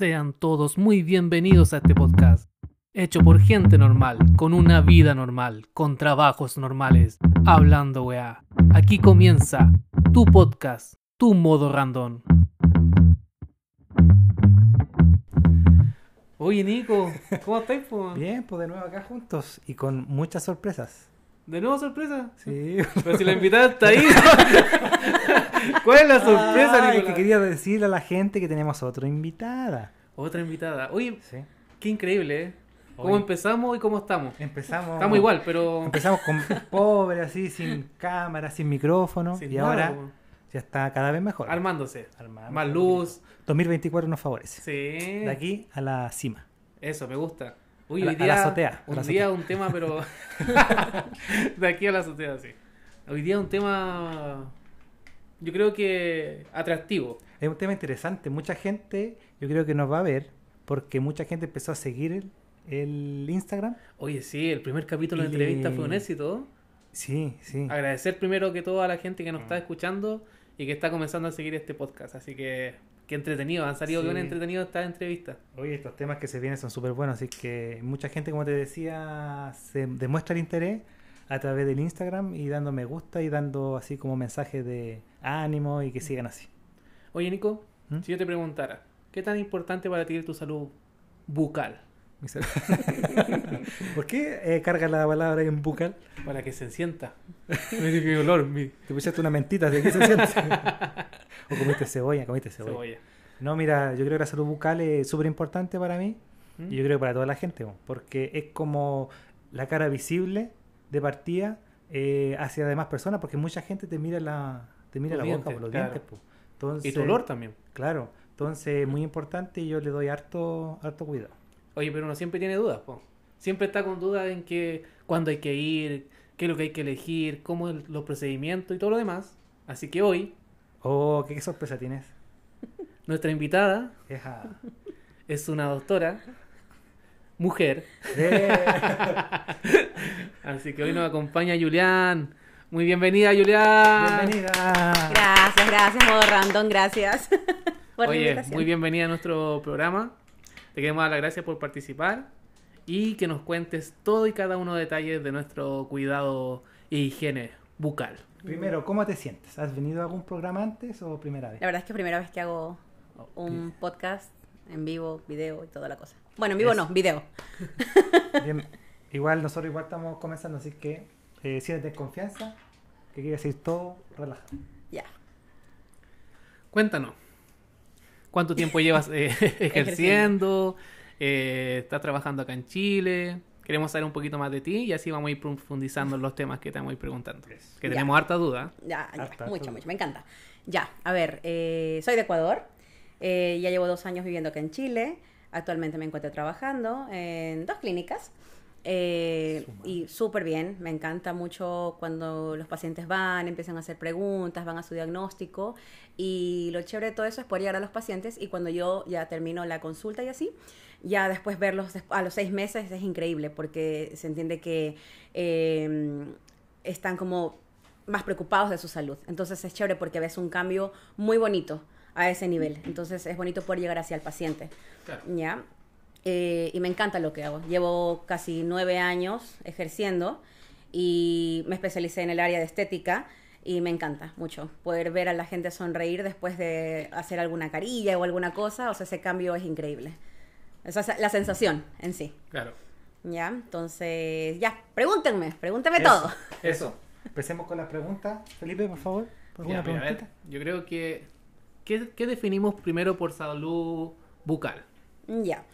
Sean todos muy bienvenidos a este podcast, hecho por gente normal, con una vida normal, con trabajos normales, hablando weá. Aquí comienza tu podcast, tu modo random. Oye Nico, ¿cómo estáis? po? Bien, pues de nuevo acá juntos y con muchas sorpresas. ¿De nuevo sorpresa? Sí. Pero si la invitada está ahí. ¿Cuál es la sorpresa, Ay, que quería decirle a la gente que tenemos otra invitada. Otra invitada. Oye, Sí. qué increíble, ¿eh? ¿Cómo empezamos y cómo estamos? Empezamos. Estamos igual, pero... Empezamos con pobre, así, sin cámara, sin micrófono. sin y nada, ahora ya está cada vez mejor. Armándose. Armando. Más luz. 2024 nos favorece. Sí. De aquí a la cima. Eso, me gusta. Uy, hoy a la día, azotea, un la día un tema, pero... de aquí a la azotea, sí. Hoy día un tema... Yo creo que atractivo. Es un tema interesante. Mucha gente, yo creo que nos va a ver, porque mucha gente empezó a seguir el, el Instagram. Oye, sí, el primer capítulo de entrevista fue un éxito. Sí, sí. Agradecer primero que todo a la gente que nos Mm. está escuchando y que está comenzando a seguir este podcast. Así que, qué entretenido. Han salido Sí. bien entretenidos estas entrevistas. Oye, estos temas que se vienen son súper buenos, así que mucha gente, como te decía, se demuestra el interés a través del Instagram y dando me gusta y dando así como mensajes de ánimo y que sigan así. Oye, Nico, ¿Mm? si yo te preguntara, ¿qué tan importante para ti es tu salud bucal? ¿Por qué eh, carga la palabra en bucal? Para que se sienta. Que olor, mi Te pusiste una mentita, ¿de qué se siente? o comiste cebolla, comiste cebolla. cebolla. No, mira, yo creo que la salud bucal es súper importante para mí ¿Mm? y yo creo que para toda la gente, po, porque es como la cara visible de partida eh, hacia demás personas, porque mucha gente te mira la, te mira Los la dientes, boca por los claro. dientes. po. Entonces, Y tu olor también. Claro, entonces es muy importante y yo le doy harto, harto cuidado. Oye, pero uno siempre tiene dudas, po. Siempre está con dudas en que cuándo hay que ir, qué es lo que hay que elegir, cómo es los procedimientos y todo lo demás. Así que hoy, Oh, qué, qué sorpresa tienes. nuestra invitada Eja. es una doctora, mujer. Eh, Así que hoy nos acompaña Julián. Muy bienvenida, Julián. Bienvenida. Gracias, gracias, modo random, gracias por la Oye, invitación. muy bienvenida a nuestro programa. Te queremos dar las gracias por participar y que nos cuentes todo y cada uno de los detalles de nuestro cuidado e higiene bucal. Primero, ¿cómo te sientes? ¿Has venido a algún programa antes o primera vez? La verdad es que es primera vez que hago un podcast en vivo, video y toda la cosa. Bueno, en vivo Eso. no, video. Bien, igual nosotros igual estamos comenzando, así que eh, siéntete en confianza, que quieres decir todo relajado. Ya. Cuéntanos. ¿Cuánto tiempo llevas eh, ejerciendo? Eh, ¿Estás trabajando acá en Chile? Queremos saber un poquito más de ti y así vamos a ir profundizando en los temas que te vamos a ir preguntando. Que Ya. tenemos harta duda. Ya, ya, Harta, mucho, harta. mucho, me encanta. Ya, a ver, eh, soy de Ecuador, eh, ya llevo dos años viviendo acá en Chile, actualmente me encuentro trabajando en dos clínicas eh, y súper bien, me encanta mucho cuando los pacientes van, empiezan a hacer preguntas, van a su diagnóstico y lo chévere de todo eso es poder llegar a los pacientes y cuando yo ya termino la consulta y así, ya después verlos a los seis meses es increíble porque se entiende que eh, están como más preocupados de su salud. Entonces es chévere porque ves un cambio muy bonito a ese nivel. Entonces es bonito poder llegar hacia el paciente. Claro. ¿Ya? Eh, y me encanta lo que hago. Llevo casi nueve años ejerciendo y me especialicé en el área de estética y me encanta mucho poder ver a la gente sonreír después de hacer alguna carilla o alguna cosa. O sea, ese cambio es increíble. Esa es la sensación en sí. Claro. ¿Ya? Entonces, ya, pregúntenme, pregúntenme Eso. todo. Eso. Empecemos con las preguntas. Felipe, por favor. ¿Alguna Ya, mira, a ver, yo creo que... ¿qué, qué definimos primero por salud bucal? Ya.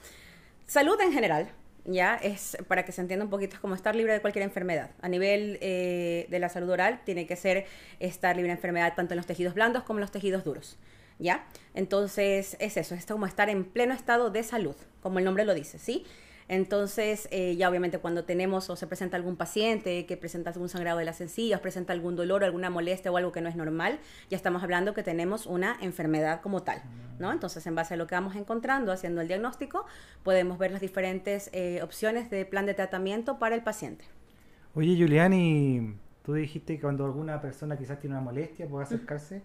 Salud en general, ya, es para que se entienda un poquito, es como estar libre de cualquier enfermedad. A nivel eh, de la salud oral, tiene que ser estar libre de enfermedad tanto en los tejidos blandos como en los tejidos duros, ¿ya? Entonces, es eso, es como estar en pleno estado de salud, como el nombre lo dice, ¿sí? Entonces, eh, ya obviamente cuando tenemos o se presenta algún paciente que presenta algún sangrado de las encías, presenta algún dolor, alguna molestia o algo que no es normal, ya estamos hablando que tenemos una enfermedad como tal, ¿no? Entonces, en base a lo que vamos encontrando, haciendo el diagnóstico, podemos ver las diferentes eh, opciones de plan de tratamiento para el paciente. Oye, Julián, y tú dijiste que cuando alguna persona quizás tiene una molestia puede acercarse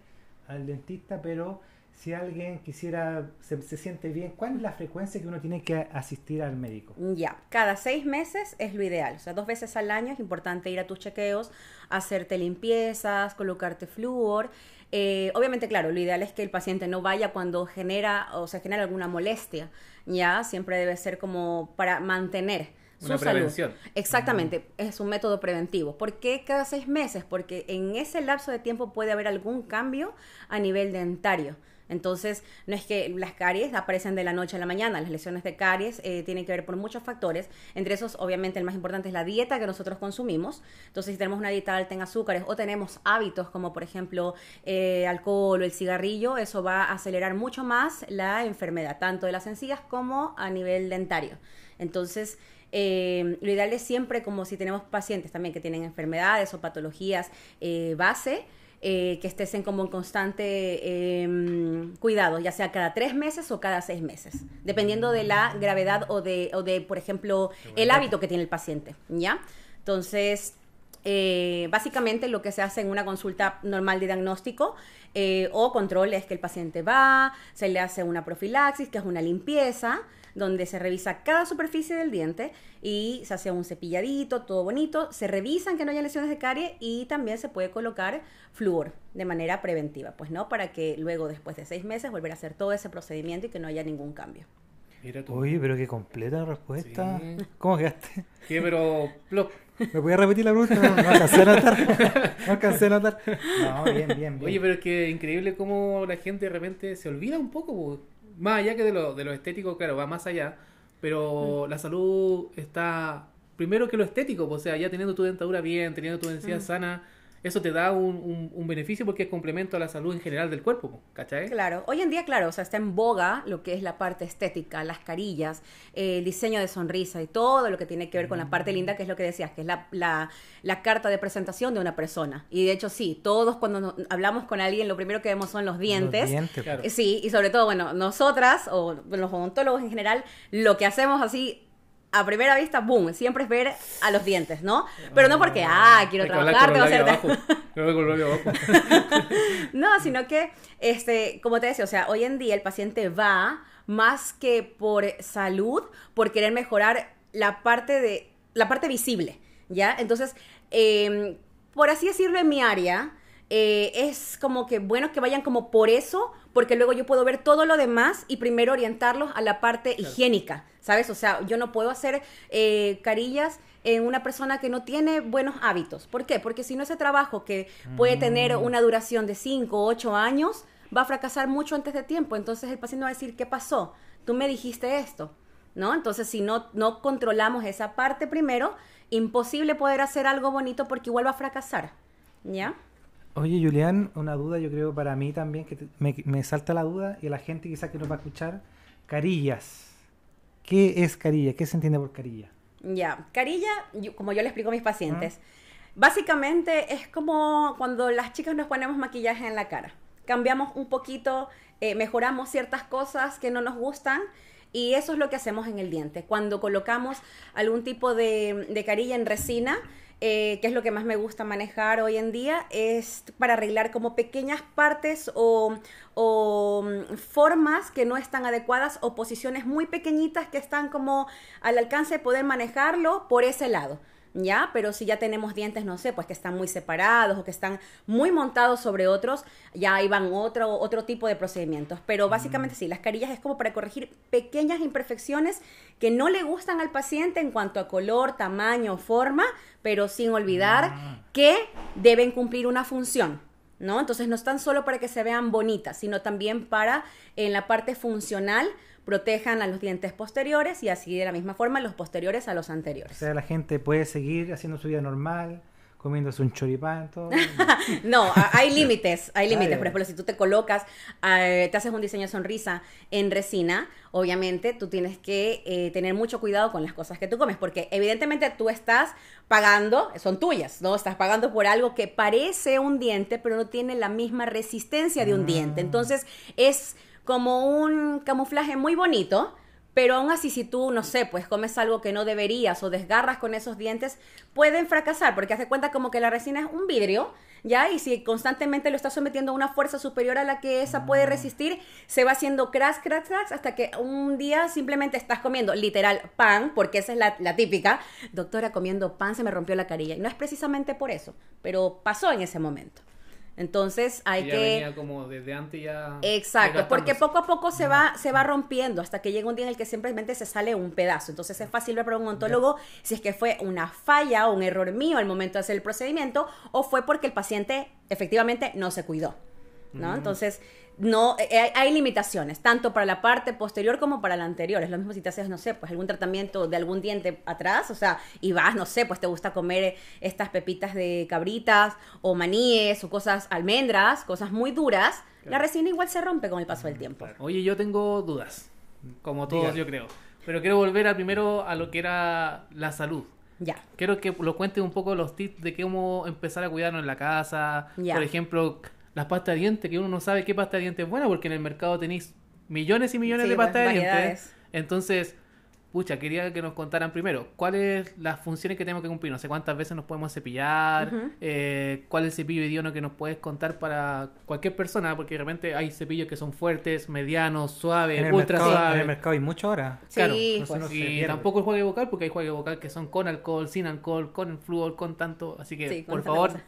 al dentista, pero si alguien quisiera, se, se siente bien, ¿cuál es la frecuencia que uno tiene que asistir al médico? Ya, cada seis meses es lo ideal. O sea, dos veces al año es importante ir a tus chequeos, hacerte limpiezas, colocarte flúor. Eh, obviamente, claro, lo ideal es que el paciente no vaya cuando genera o se genera alguna molestia. Ya, siempre debe ser como para mantener su Una salud. prevención. Exactamente, es un método preventivo. ¿Por qué cada seis meses? Porque en ese lapso de tiempo puede haber algún cambio a nivel dentario. Entonces, no es que las caries aparecen de la noche a la mañana, las lesiones de caries eh, tienen que ver por muchos factores, entre esos obviamente el más importante es la dieta que nosotros consumimos, entonces si tenemos una dieta alta en azúcares o tenemos hábitos como por ejemplo eh, alcohol o el cigarrillo, eso va a acelerar mucho más la enfermedad, tanto de las encías como a nivel dentario. Entonces, eh, lo ideal es siempre, como si tenemos pacientes también que tienen enfermedades o patologías base, eh, que estén como en constante eh, cuidado, ya sea cada tres meses o cada seis meses, dependiendo de la gravedad o de, o de por ejemplo, el hábito que tiene el paciente, ¿ya? Entonces, eh, básicamente lo que se hace en una consulta normal de diagnóstico eh, o control es que el paciente va, se le hace una profilaxis, que es una limpieza, donde se revisa cada superficie del diente y se hace un cepilladito, todo bonito, se revisan que no haya lesiones de carie y también se puede colocar flúor de manera preventiva, pues no, para que luego después de seis meses volver a hacer todo ese procedimiento y que no haya ningún cambio. Mira tú. Oye, pero qué completa respuesta. Sí. ¿Cómo quedaste? ¿Qué? Pero. ¿Me podías repetir la pregunta? No, no alcancé a notar. No alcancé a notar. No, bien, bien, bien. Oye, pero es que increíble cómo la gente de repente se olvida un poco, po. Más allá que de lo, de lo estético, claro, va más allá, pero la salud está primero que lo estético, po. o sea, ya teniendo tu dentadura bien, teniendo tu encía sana, eso te da un, un- un beneficio porque es complemento a la salud en general del cuerpo, po, ¿cachai? Claro, hoy en día, claro, o sea, está en boga lo que es la parte estética, las carillas, eh, el diseño de sonrisa y todo lo que tiene que ver con la parte linda, que es lo que decías, que es la, la, la carta de presentación de una persona. Y de hecho, sí, todos cuando nos- hablamos con alguien, lo primero que vemos son los dientes. Los dientes, Claro. Eh, Sí, y sobre todo, bueno, nosotras o los odontólogos en general, lo que hacemos así a primera vista, boom, siempre es ver a los dientes, ¿no? Pero no porque, ah, quiero que hablar trabajar, tengo que hacerte... No, sino que, este, como te decía, o sea, hoy en día el paciente va más que por salud, por querer mejorar la parte de, la parte visible, ¿ya? Entonces, eh, por así decirlo en mi área, eh, es como que bueno que vayan como por eso, porque luego yo puedo ver todo lo demás y primero orientarlos a la parte higiénica, ¿sabes? O sea, yo no puedo hacer eh, carillas en una persona que no tiene buenos hábitos. ¿Por qué? Porque si no ese trabajo que puede tener una duración de 5 o 8 años, va a fracasar mucho antes de tiempo. Entonces el paciente va a decir, ¿qué pasó? Tú me dijiste esto, ¿no? Entonces si no, no controlamos esa parte primero, imposible poder hacer algo bonito porque igual va a fracasar, ¿ya? Oye, Julián, una duda yo creo para mí también, que te- me, me salta la duda y a la gente quizás que nos va a escuchar. Carillas. ¿Qué es carilla? ¿Qué se entiende por carilla? Ya, carilla, yo- como yo le explico a mis pacientes, básicamente es como cuando las chicas nos ponemos maquillaje en la cara. Cambiamos un poquito, eh, mejoramos ciertas cosas que no nos gustan y eso es lo que hacemos en el diente. Cuando colocamos algún tipo de, de carilla en resina, eh, que es lo que más me gusta manejar hoy en día, es para arreglar como pequeñas partes o, o, mm, formas que no están adecuadas o posiciones muy pequeñitas que están como al alcance de poder manejarlo por ese lado. ¿Ya? Pero si ya tenemos dientes, no sé, pues que están muy separados o que están muy montados sobre otros, ya ahí van otro, otro tipo de procedimientos. Pero básicamente sí, las carillas es como para corregir pequeñas imperfecciones que no le gustan al paciente en cuanto a color, tamaño, forma, pero sin olvidar que deben cumplir una función. ¿No? Entonces no están solo para que se vean bonitas, sino también para en la parte funcional protejan a los dientes posteriores y así de la misma forma los posteriores a los O anteriores. sea, la gente puede seguir haciendo su vida normal, comiéndose un choripán, todo. No, hay límites, hay límites. Por ejemplo, si tú te colocas, eh, te haces un diseño de sonrisa en resina, obviamente tú tienes que eh, tener mucho cuidado con las cosas que tú comes, porque evidentemente tú estás pagando, son tuyas, ¿no? Estás pagando por algo que parece un diente, pero no tiene la misma resistencia de un diente. Entonces, es como un camuflaje muy bonito, Pero aún así, si tú, no sé, pues comes algo que no deberías o desgarras con esos dientes, pueden fracasar, porque hace cuenta como que la resina es un vidrio, ¿ya? Y si constantemente lo estás sometiendo a una fuerza superior a la que esa puede resistir, se va haciendo crash, crash, crash, hasta que un día simplemente estás comiendo literal pan, porque esa es la, la típica, doctora, comiendo pan se me rompió la carilla. Y no es precisamente por eso, pero pasó en ese momento. Entonces hay ya que... venía como desde antes ya. Exacto, porque poco a poco se va, se va rompiendo hasta que llega un día en el que simplemente se sale un pedazo. Entonces es fácil ver para un odontólogo si es que fue una falla o un error mío al momento de hacer el procedimiento o fue porque el paciente efectivamente no se cuidó. ¿no? Entonces, no, eh, hay, hay limitaciones, tanto para la parte posterior como para la anterior. Es lo mismo si te haces, no sé, pues algún tratamiento de algún diente atrás, o sea, y vas, no sé, pues te gusta comer eh, estas pepitas de cabritas o maníes o cosas, almendras, cosas muy duras, la resina igual se rompe con el paso del tiempo. Oye, yo tengo dudas, como todos Diga. yo creo. Pero quiero volver a primero a lo que era la salud. Ya. Quiero que lo cuentes un poco los tips de cómo empezar a cuidarnos en la casa. Ya. Por ejemplo, las pastas de dientes, que uno no sabe qué pasta de dientes es buena porque en el mercado tenéis millones y millones Sí, de pues, pastas de variedades. dientes. Entonces, pucha, quería que nos contaran primero cuáles las funciones que tenemos que cumplir. No sé cuántas veces nos podemos cepillar, eh, cuál es el cepillo idiono que nos puedes contar para cualquier persona, porque de repente hay cepillos que son fuertes, medianos, suaves, En el, ultra mercado, en suaves. el mercado hay mucho ahora. Sí, Claro, pues. Y pierde. tampoco el juego vocal, porque hay juegos vocal que son con alcohol, sin alcohol, con flúor, con tanto. Así que, Sí, con por favor, cosa.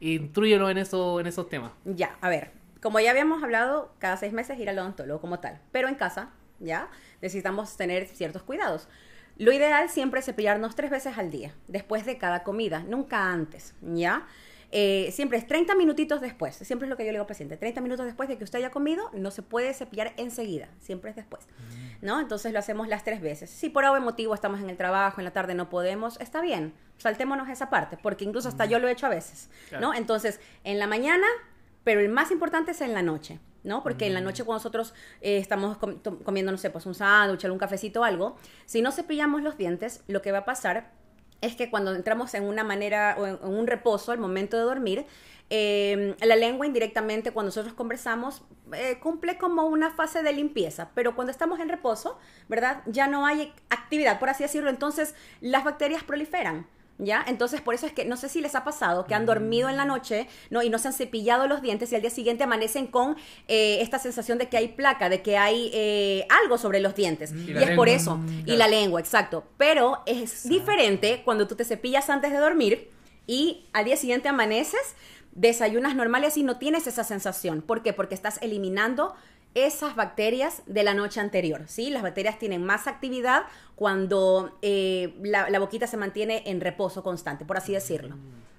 Intrúyelo en, eso, en esos temas. Ya, a ver, como ya habíamos hablado, cada seis meses ir al odontólogo como tal, pero en casa, ya, necesitamos tener ciertos cuidados. Lo ideal siempre es cepillarnos tres veces al día, después de cada comida, nunca antes, ¿ya? Eh, siempre es 30 minutitos después, siempre es lo que yo le digo al paciente, 30 minutos después de que usted haya comido, no se puede cepillar enseguida, siempre es después, ¿no? Entonces lo hacemos las tres veces. Si por algún motivo estamos en el trabajo, en la tarde no podemos, está bien, saltémonos esa parte, porque incluso hasta yo lo he hecho a veces. ¿no? Entonces, en la mañana, pero el más importante es en la noche, ¿no? Porque en la noche cuando nosotros eh, estamos com- comiendo, no sé, pues un sándwich, algún cafecito o algo, si no cepillamos los dientes, lo que va a pasar es que cuando entramos en una manera o en, un reposo al momento de dormir, eh, la lengua indirectamente cuando nosotros conversamos eh, cumple como una fase de limpieza, pero cuando estamos en reposo, ¿verdad? Ya no hay actividad, por así decirlo, entonces las bacterias proliferan. ¿Ya? Entonces, por eso es que no sé si les ha pasado que han dormido en la noche ¿no? y no se han cepillado los dientes y al día siguiente amanecen con eh, esta sensación de que hay placa, de que hay eh, algo sobre los dientes. Y Y, es por eso. Mm, Y la lengua, exacto. Pero es diferente cuando tú te cepillas antes de dormir y al día siguiente amaneces, desayunas normales y no tienes esa sensación. ¿Por qué? Porque estás eliminando esas bacterias de la noche anterior, ¿sí? Las bacterias tienen más actividad cuando eh, la, la boquita se mantiene en reposo constante, por así decirlo,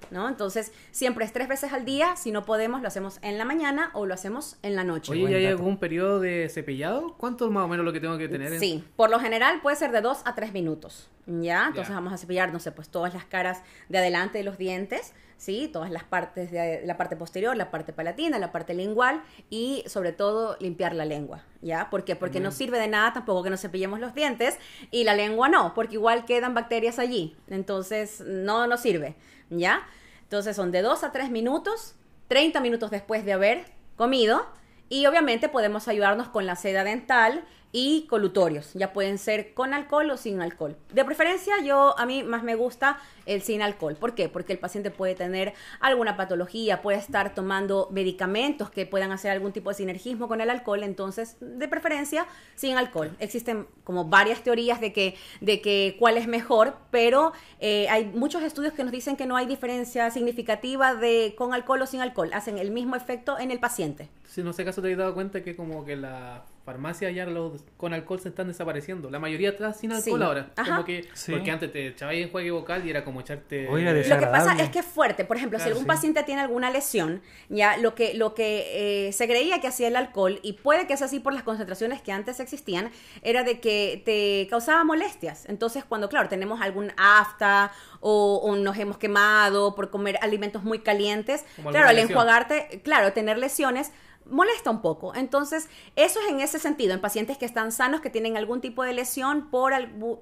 ¿no? Entonces, siempre es tres veces al día, si no podemos, lo hacemos en la mañana o lo hacemos en la noche. Oye, ¿y hay algún periodo de cepillado? ¿Cuánto es más o menos lo que tengo que tener? en- Sí, por lo general puede ser de dos a tres minutos, ¿ya? Entonces Ya. vamos a cepillar, no sé, pues todas las caras de adelante de los dientes, ¿sí? Todas las partes de la parte posterior, la parte palatina, la parte lingual y sobre todo limpiar la lengua, ¿ya? ¿Por qué? Porque no sirve de nada tampoco que nos cepillemos los dientes y la lengua no, porque igual quedan bacterias allí, entonces no nos sirve, ¿ya? Entonces son de dos a tres minutos, 30 minutos después de haber comido y obviamente podemos ayudarnos con la seda dental y colutorios. Ya pueden ser con alcohol o sin alcohol. De preferencia, yo a mí más me gusta el sin alcohol. ¿Por qué? Porque el paciente puede tener alguna patología, puede estar tomando medicamentos que puedan hacer algún tipo de sinergismo con el alcohol. Entonces, de preferencia, sin alcohol. Existen como varias teorías de que, de que cuál es mejor, pero eh, hay muchos estudios que nos dicen que no hay diferencia significativa de con alcohol o sin alcohol. Hacen el mismo efecto en el paciente. Si no sé acaso te has dado cuenta que como que la farmacia ya los con alcohol se están desapareciendo. La mayoría está sin alcohol Sí. ahora. Ajá. Como que, Sí. porque antes te echabas en juegue vocal y era como echarte... Oye, Lo que pasa es que es fuerte. Por ejemplo, si algún sí. paciente tiene alguna lesión, ya lo que, lo que eh, se creía que hacía el alcohol, y puede que sea así por las concentraciones que antes existían, era de que te causaba molestias. Entonces, cuando, claro, tenemos algún afta o, o nos hemos quemado por comer alimentos muy calientes, Como claro, al lesión. enjuagarte, claro, tener lesiones molesta un poco. Entonces, eso es en ese sentido, en pacientes que están sanos, que tienen algún tipo de lesión por,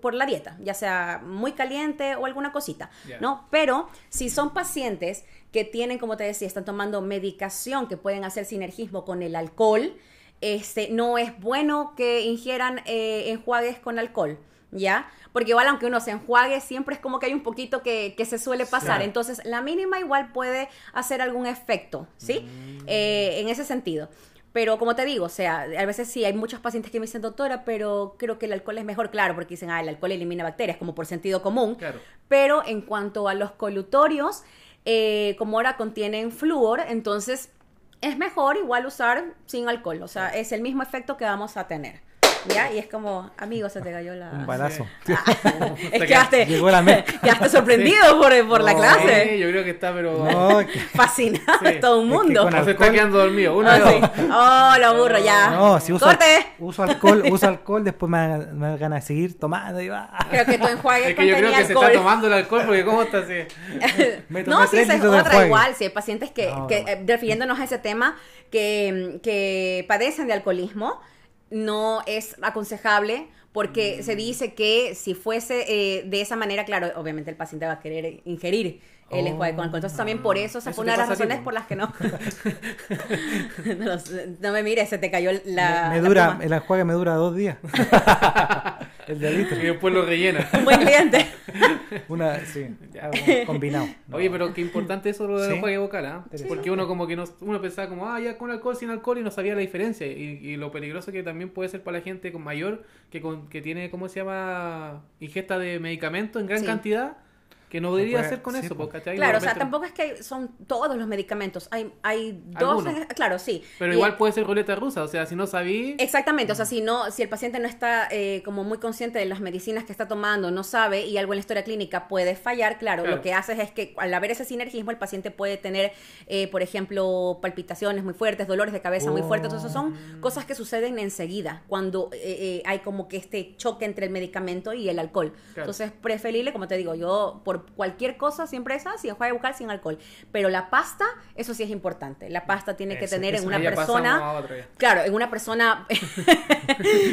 por la dieta, ya sea muy caliente o alguna cosita. ¿no? Pero si son pacientes que tienen, como te decía, están tomando medicación que pueden hacer sinergismo con el alcohol, este, no es bueno que ingieran eh, enjuagues con alcohol, ¿ya? Porque igual aunque uno se enjuague, siempre es como que hay un poquito que, que se suele pasar. Entonces, la mínima igual puede hacer algún efecto, ¿sí? Eh, en ese sentido. Pero como te digo, o sea, a veces sí, hay muchos pacientes que me dicen, doctora, pero creo que el alcohol es mejor, claro, porque dicen, ah, el alcohol elimina bacterias, como por sentido común. Claro. Pero en cuanto a los colutorios, eh, como ahora contienen flúor, entonces es mejor igual usar sin alcohol. O sea, es el mismo efecto que vamos a tener. ¿Ya? Y es como, amigo, se te cayó la... Un balazo. es que quedaste, Llegó la quedaste sorprendido por, por la clase. Sí, yo creo que está, pero. No, que- Fascinado Sí. todo un Es que mundo. con No se está quedando dormido. Uno Ah, dos. sí. Oh, lo aburro ya. no, si uso, ¡Corte! uso alcohol, uso alcohol, después me dan, me dan ganas de seguir tomando y va. Creo que tu enjuague Es que yo creo que se alcohol. está tomando el alcohol porque cómo está así. No, sí, tres esa es otra enjuague. igual. Si hay pacientes que, No, que, eh, refiriéndonos a ese tema, que, que padecen de alcoholismo, no es aconsejable porque Mm. se dice que si fuese eh, de esa manera, claro, obviamente el paciente va a querer ingerir el Oh. con alcohol. Entonces también por eso, esa Eso fue una de las razones po. por las que no. no. No me mires, se te cayó la. me, me la dura, enjuague me dura dos días. el de litro. Y después lo rellena. Un buen cliente. Una, sí, combinado. No. Oye, pero qué importante eso lo del Sí. enjuague vocal, ¿ah? Porque uno como que no, uno pensaba como, ah, ya con alcohol, sin alcohol y no sabía la diferencia. Y, y lo peligroso que también puede ser para la gente con mayor que, con, que tiene, ¿cómo se llama? Ingesta de medicamentos en gran Sí. cantidad, que no debería hacer con sí, eso, po. ¿cachai? Claro, o sea, tampoco es que son todos los medicamentos. Hay, hay dos. Claro, sí. Pero Y- igual puede ser ruleta rusa, o sea, si no sabí... Exactamente, o sea, si no, si el paciente no está eh, como muy consciente de las medicinas que está tomando, no sabe y algo en la historia clínica puede fallar, claro, Claro. lo que haces es que al haber ese sinergismo el paciente puede tener, eh, por ejemplo, palpitaciones muy fuertes, dolores de cabeza muy fuertes, entonces son cosas que suceden enseguida cuando eh, eh, hay como que este choque entre el medicamento y el alcohol. Claro. Entonces, preferible, como te digo, yo por cualquier cosa siempre es así, enjuague bucal sin alcohol, pero la pasta, eso sí es importante, la pasta tiene que tener en una persona... Claro, en una persona,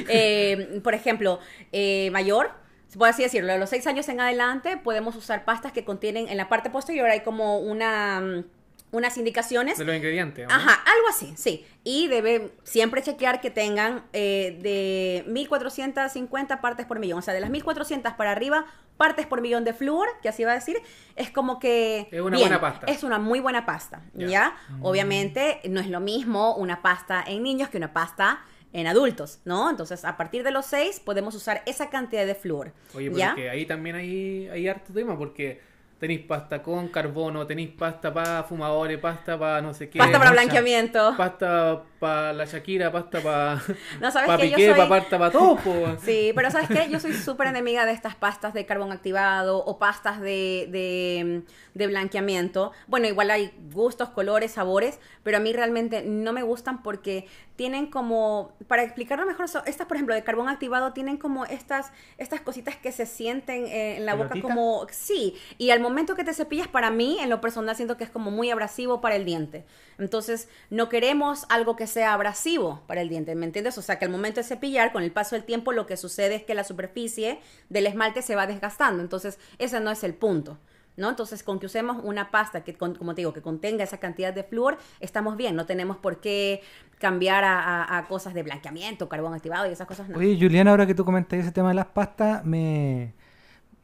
eh, por ejemplo, eh, mayor, por así decirlo, a los seis años en adelante podemos usar pastas que contienen en la parte posterior hay como una mm, unas indicaciones. De los ingredientes. ¿no? Ajá, algo así, sí. Y debe siempre chequear que tengan eh, de 1450 partes por millón. O sea, de las 1400 para arriba, partes por millón de flúor, que así va a decir, es como que. Es una buena pasta. Es una muy buena pasta. Ya. ¿Ya? Obviamente, no es lo mismo una pasta en niños que una pasta en adultos, ¿no? Entonces, a partir de los 6 podemos usar esa cantidad de flúor. Oye, pero ¿Ya? es que ahí también hay, hay harto tema porque tenéis pasta con carbono, tenéis pasta para fumadores, pasta para no sé qué. Pasta para mucha- blanqueamiento. Pasta para la Shakira, pasta para No, ¿sabes pa qué? Yo Piqué, soy- pa pasta para todo. Sí, pero ¿sabes qué? Yo soy súper enemiga de estas pastas de carbón activado o pastas de, de, de blanqueamiento. Bueno, igual hay gustos, colores, sabores, pero a mí realmente no me gustan porque tienen como, para explicarlo mejor, so- estas, por ejemplo, de carbón activado tienen como estas, estas cositas que se sienten eh, en la boca como, sí, y al momento que te cepillas, para mí, en lo personal, siento que es como muy abrasivo para el diente. Entonces, no queremos algo que sea abrasivo para el diente, ¿me entiendes? O sea, que al momento de cepillar, con el paso del tiempo, lo que sucede es que la superficie del esmalte se va desgastando. Entonces, ese no es el punto. ¿No? Entonces, con que usemos una pasta que, con- como te digo, que contenga esa cantidad de flúor, estamos bien. No tenemos por qué cambiar a, a- a cosas de blanqueamiento, carbón activado y esas cosas. No. Oye, Juliana, ahora que tú comentas ese tema de las pastas, me,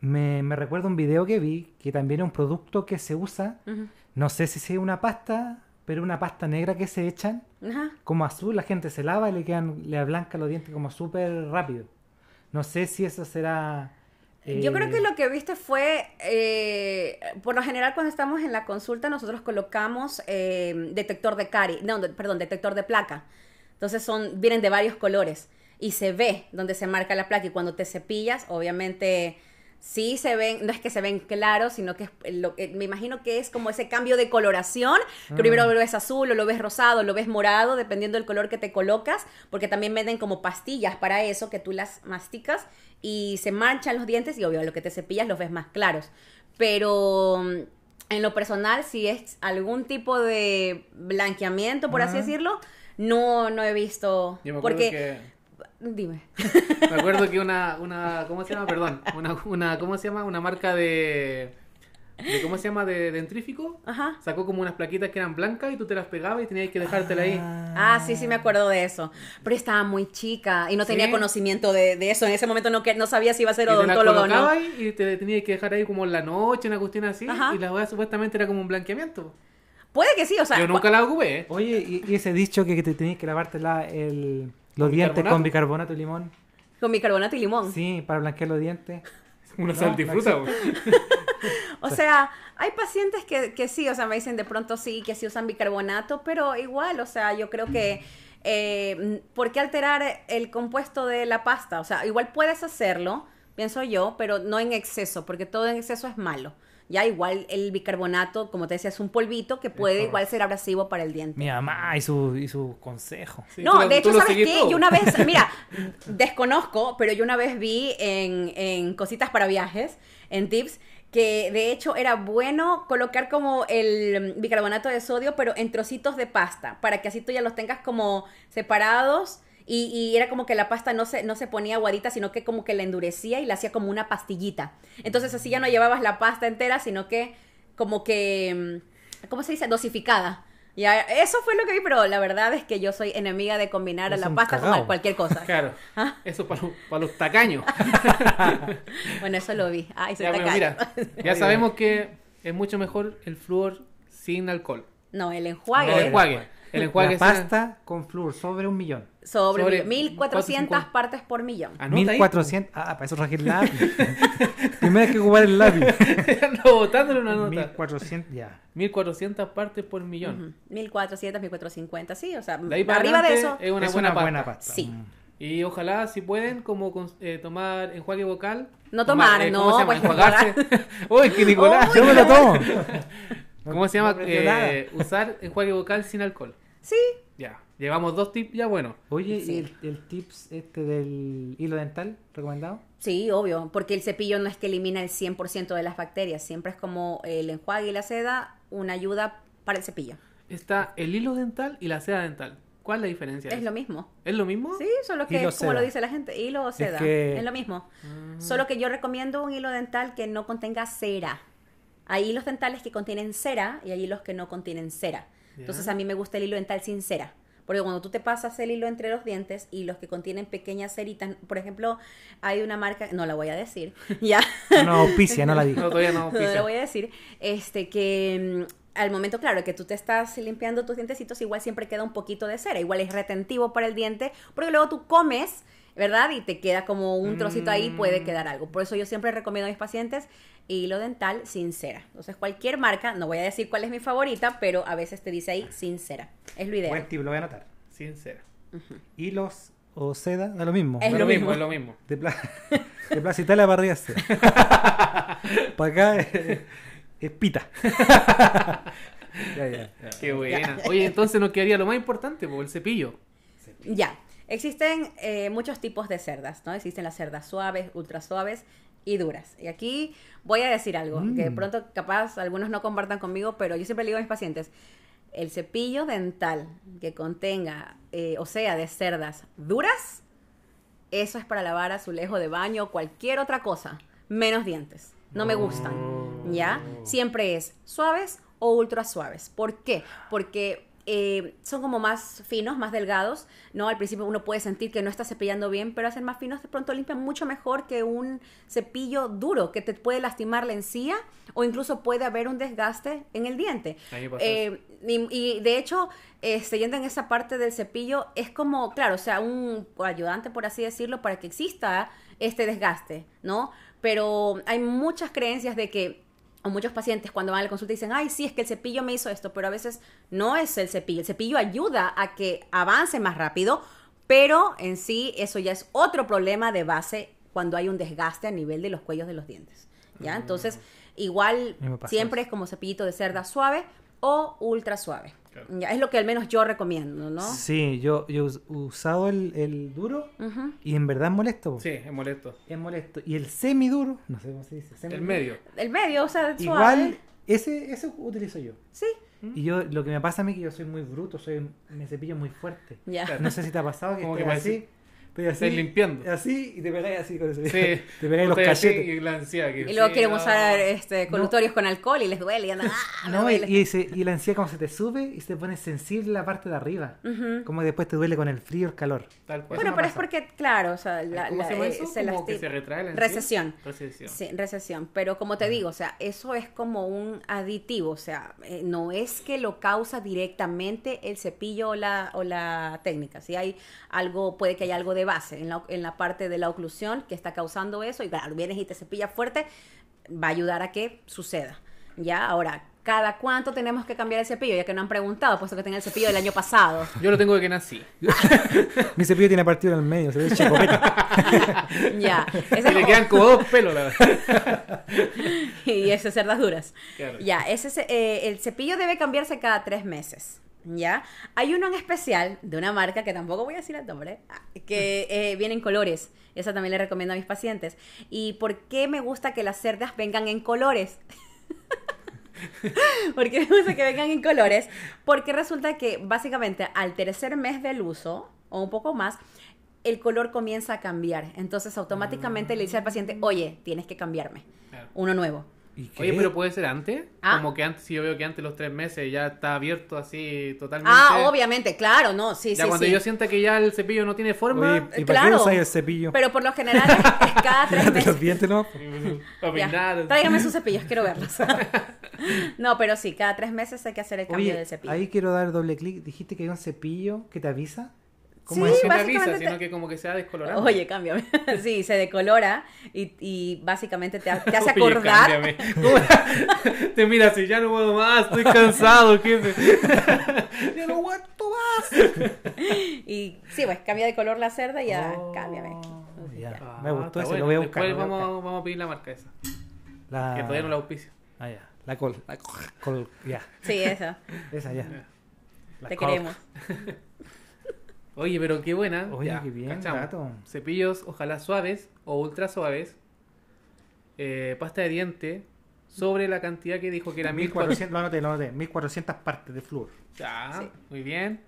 me, me recuerda un video que vi que también es un producto que se usa. No sé si sea una pasta, pero una pasta negra que se echan Ajá. como azul. La gente se lava y le quedan, le blanca los dientes como súper rápido. No sé si eso será. Yo creo eh, que lo que viste fue, eh, por lo general cuando estamos en la consulta nosotros colocamos eh, detector de cari, no, de- perdón, detector de placa. Entonces son, vienen de varios colores y se ve donde se marca la placa y cuando te cepillas, obviamente sí se ven, no es que se ven claros, sino que es lo, eh, me imagino que es como ese cambio de coloración, que primero lo ves azul o lo ves rosado, o lo ves morado, dependiendo del color que te colocas, porque también venden como pastillas para eso, que tú las masticas y se manchan los dientes y obvio, lo que te cepillas los ves más claros. Pero mm, en lo personal, si es algún tipo de blanqueamiento, por así Ah. decirlo, no, no he visto. Yo me porque, que... dime. Me acuerdo que una, una, ¿cómo se llama? Perdón, una, una, ¿cómo se llama? Una marca de, de ¿cómo se llama? De dentrífico. Ajá. Sacó como unas plaquitas que eran blancas y tú te las pegabas y tenías que dejártela ahí. Ah, sí, sí me acuerdo de eso. Pero estaba muy chica y no tenía Sí. conocimiento de, de eso. En ese momento no, que, no sabía si iba a ser odontólogo o no. y te tenías que dejar ahí como en la noche, una cuestión así. Ajá. Y la weá supuestamente era como un blanqueamiento. Puede que sí, o sea. Yo nunca la ocupé, ¿eh? Oye, y, y ese dicho que, que te tenías que lavarte la, el, los ¿Con dientes con bicarbonato y limón. Con bicarbonato y limón. Sí, para blanquear los dientes. Una No, saltifruta, no weón. O sea, hay pacientes que, que sí, o sea, me dicen de pronto sí, que sí usan bicarbonato, pero igual, o sea, yo creo que, eh, ¿por qué alterar el compuesto de la pasta? O sea, igual puedes hacerlo, pienso yo, pero no en exceso, porque todo en exceso es malo. Ya igual el bicarbonato, como te decía, es un polvito que puede igual ser abrasivo para el diente. Mi mamá y su, y su consejo. Sí, no, lo- de hecho, ¿sabes qué? todo. Yo una vez, mira, desconozco, pero yo una vez vi en, en cositas para viajes, en tips, que de hecho era bueno colocar como el bicarbonato de sodio, pero en trocitos de pasta, para que así tú ya los tengas como separados. Y, y era como que la pasta no se, no se ponía aguadita, sino que como que la endurecía y la hacía como una pastillita. Entonces así ya no llevabas la pasta entera, sino que como que, mm, ¿cómo se dice? Dosificada. Ya, eso fue lo que vi, pero la verdad es que yo soy enemiga de combinar a Es la pasta cagao. con cualquier cosa. Claro. Ah. Eso para, los- para los tacaños. Bueno, eso lo vi. Ay, se Ya, pero mira, ya sabemos que es mucho mejor el flúor sin alcohol. No, el No, enjuague el enjuague. El enjuague la sin- pasta con flúor sobre un millón. Sobre, sobre 1400 450. partes por millón. Anota ahí, 1400. Ah, para eso traje el lápiz. Primero hay que ocupar el lápiz. Ando botándole una nota. 1400, ya. 1400 partes por millón. Ujú. 1400, 1450, sí, o sea, De ahí para arriba de eso. es una es buena una pasta. buena pasta. Sí. Y ojalá, si pueden, como eh, tomar enjuague vocal. No tomar, ¿cómo no, se llama? pues, Enjuagarse. Uy, que Nicolás. Yo me lo tomo. ¿Cómo se llama? No nada. Eh, usar enjuague vocal sin alcohol. Sí, Ya. Llevamos dos tips ya bueno. Oye, Sí. ¿y el, el tips este del hilo dental recomendado? sí, obvio, porque el cepillo no es que elimina el 100% de las bacterias, siempre es como el enjuague y la seda, una ayuda para el cepillo. Está el hilo dental y la seda dental. ¿Cuál es la diferencia? Es lo mismo. ¿Es lo mismo? Sí, solo que Hilo como seda. lo dice la gente, hilo o seda, es, que- lo mismo. Solo que yo recomiendo un hilo dental que no contenga cera. Hay hilos dentales que contienen cera y hay hilos que no contienen cera. Entonces a mí me gusta el hilo dental sin cera. Porque cuando tú te pasas el hilo entre los dientes y los que contienen pequeñas ceritas, por ejemplo, hay una marca, no la voy a decir, ya, No, auspicia, no la No, digo. todavía no. no pisa. la voy a decir, este que mm, al momento, claro, que tú te estás limpiando tus dientecitos, igual siempre queda un poquito de cera, igual es retentivo para el diente, porque luego tú comes, ¿verdad? Y te queda como un trocito ahí, puede Mm. quedar algo. Por eso yo siempre recomiendo a mis pacientes hilo dental sin cera. Entonces, cualquier marca, no voy a decir cuál es mi favorita, pero a veces te dice ahí sin cera. Es lo ideal. Buen tip, lo voy a anotar. Sincera. Hilos o seda, da lo mismo. Es lo lo mismo, mismo. es lo mismo. De, pla de Plaza Italia para arriba para acá es, es pita. ya, ya, ya. Qué buena. Oye, entonces nos quedaría lo más importante, pues, el cepillo. Ya, existen eh, muchos tipos de cerdas, ¿no? Existen las cerdas suaves, ultra suaves y duras. Y aquí voy a decir algo, que de Mm. pronto capaz algunos no compartan conmigo, pero yo siempre le digo a mis pacientes, el cepillo dental que contenga, eh, o sea, de cerdas duras, eso es para lavar azulejo de baño o cualquier otra cosa, menos dientes. No me gustan, ¿ya? Siempre es suaves o ultra suaves. ¿Por qué? Porque eh, son como más finos, más delgados, ¿no? Al principio uno puede sentir que no está cepillando bien, pero hacen más finos, de pronto limpian mucho mejor que un cepillo duro que te puede lastimar la encía o incluso puede haber un desgaste en el diente. Eh, y, y de hecho, este, yendo en esa parte del cepillo, es como, claro, o sea, un ayudante, por así decirlo, para que exista este desgaste, ¿no? Pero hay muchas creencias de que, o muchos pacientes cuando van a la consulta dicen, ay, sí, es que el cepillo me hizo esto, pero a veces no es el cepillo. El cepillo ayuda a que avance más rápido, pero en sí eso ya es otro problema de base cuando hay un desgaste a nivel de los cuellos de los dientes, ¿ya? Entonces, igual siempre es como cepillito de cerda suave o ultra suave. Claro. Ya, es lo que al menos yo recomiendo, ¿no? Sí, yo, yo he usado el, el duro y en verdad es molesto. Sí, es molesto. Es molesto. Y el semiduro, no sé cómo se dice. El semiduro, medio. El medio, o sea, suave. Igual, ese, ese utilizo yo. Sí, Y yo, lo que me pasa a mí es que yo soy muy bruto, soy, me cepillo muy fuerte. ya. Claro. No sé si te ha pasado que Como que así, Estoy así, Estás limpiando. Así y te pegáis así con. Sí. Te pegáis los cachetes. Y la ansiedad que- Y luego sí, quieren no. usar este, colutorios con alcohol y les duele y andan, ¡ah! No, y, duele". y, la ansiedad como se te sube y se te pone sensible la parte de arriba. Como después te duele con el frío el calor. Tal cual. Bueno, no pero es porque, claro, o sea, la, ¿Cómo la- se llama eh, eso? se Como que lasti- se retrae la. Recesión. Recesión. Sí, recesión. Pero como te digo, o sea, eso es como un aditivo. O sea, eh, no es que lo causa directamente el cepillo o la, o la técnica. Si hay algo, puede que haya algo de base en la, en la parte de la oclusión que está causando eso. Y claro, vienes y te cepillas fuerte, va a ayudar a que suceda. Ya, ahora, ¿cada cuánto tenemos que cambiar el cepillo? Ya que no han preguntado, puesto que tenía el cepillo del año pasado. Yo lo tengo de que nací. Mi cepillo tiene partido en el medio, se ve chocopeta. ya. Ese Y le quedan como dos pelos, la verdad. y esas cerdas duras. Claro. Ya, ese, eh, el cepillo debe cambiarse cada tres meses. ¿Ya? Hay uno en especial de una marca que tampoco voy a decir el nombre, ah, que eh, viene en colores. Esa también le recomiendo a mis pacientes. ¿Y por qué me gusta que las cerdas vengan en colores? ¿Por qué me gusta que vengan en colores? Porque resulta que básicamente al tercer mes del uso, o un poco más, el color comienza a cambiar. Entonces automáticamente le dice al paciente, oye, tienes que cambiarme. Claro. Uno nuevo. ¿Y qué? Oye, pero puede ser antes. Ah. Como que antes, si yo veo que antes los tres meses ya está abierto así totalmente. Ah, obviamente, claro, no, sí, Ya sí, cuando sí. yo sienta que ya el cepillo no tiene forma. Oye, ¿y para qué claro. usáis el cepillo? Pero por lo general es, cada tres de los meses. dientes, ¿no? Ya. Tráigame sus cepillos, quiero verlos. no, pero sí, cada tres meses hay que hacer el cambio Oye, del cepillo. ahí quiero dar doble clic. Dijiste que hay un cepillo que te avisa. ¿Cómo Sí, avisa, te- sino que como que se va descolorando. Oye, cámbiame. sí, se decolora y, y básicamente te, te hace Oye, acordar. cámbiame. ¿Cómo? Te mira así, ya no puedo más, estoy cansado, jefe. ¡Ya no aguanto más! Y sí, pues cambia de color la cerda y ya, Oh, cámbiame. ya. Ah, Me gustó está ese, bueno. lo voy a buscar. Después vamos, vamos a pedir la marca esa. La... Que todavía no la auspicia. Ah, ya. La col. La col. Ya. Sí, eso. Esa ya. La Te col. queremos. Oye, pero qué buena. Oye, Ya, qué bien, gato. Cepillos, ojalá suaves o ultra suaves. Eh, pasta de diente sobre la cantidad que dijo que era 1400. 1400, lo anoté, lo anoté. 1400 partes de flúor. Ya, Sí. muy bien.